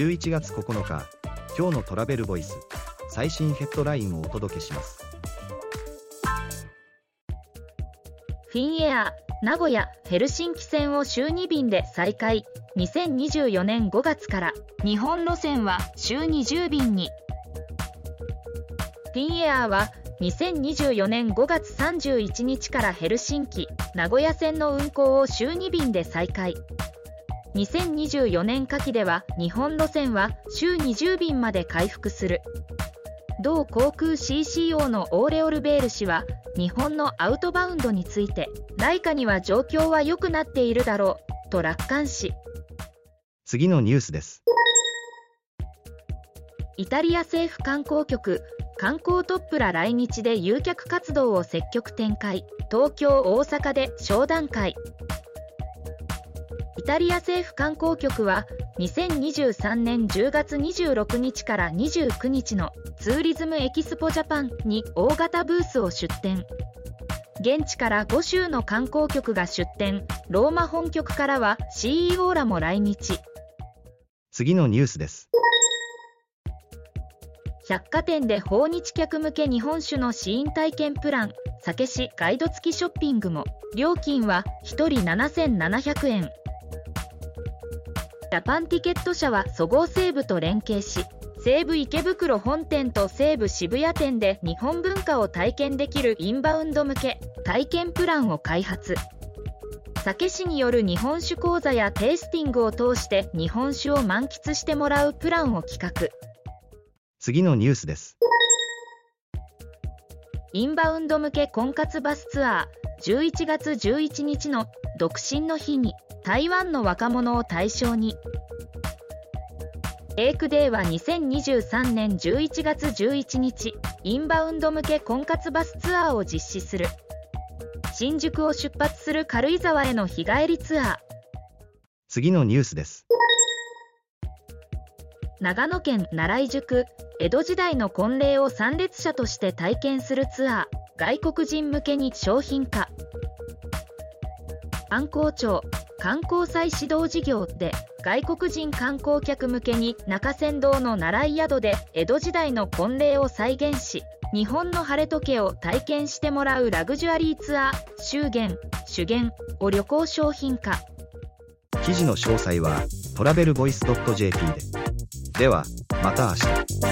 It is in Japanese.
11月9日今日のトラベルボイス最新ヘッドラインをお届けします。フィンエア名古屋ヘルシンキ線を週2便で再開。2024年5月から日本路線は週20便に。フィンエアーは2024年5月31日からヘルシンキ名古屋線の運行を週2便で再開。2024年夏季では日本路線は週20便まで回復する。同航空 CCO のオーレオルベール氏は日本のアウトバウンドについてライカには状況は良くなっているだろうと楽観し次のニュースです。イタリア政府観光局観光トップら来日で誘客活動を積極展開。東京大阪で商談会イタリア政府観光局は2023年10月26日から29日のツーリズムエキスポジャパンに大型ブースを出展。現地から5州の観光局が出展。ローマ本局からは CEO らも来日。次のニュースです。百貨店で訪日客向け日本酒の試飲体験プラン酒師ガイド付きショッピングも。料金は1人7700円ジャパンティケット社はそごう・西武と連携し西武池袋本店と西武渋谷店で日本文化を体験できるインバウンド向け体験プランを開発。酒師による日本酒講座やテイスティングを通して日本酒を満喫してもらうプランを企画。次のニュースです。インバウンド向け婚活バスツアー11月11日の独身の日に台湾の若者を対象に。エイクデーは2023年11月11日インバウンド向け婚活バスツアーを実施する。新宿を出発する軽井沢への日帰りツアー。次のニュースです。長野県奈良井宿江戸時代の婚礼を参列者として体験するツアー。外国人向けに商品化観光庁観光祭指導事業で外国人観光客向けに中山道の習い宿で江戸時代の婚礼を再現し日本の晴れ時計を体験してもらうラグジュアリーツアー修験修験を旅行商品化。記事の詳細はトラベルボイス .jp で。ではまた明日。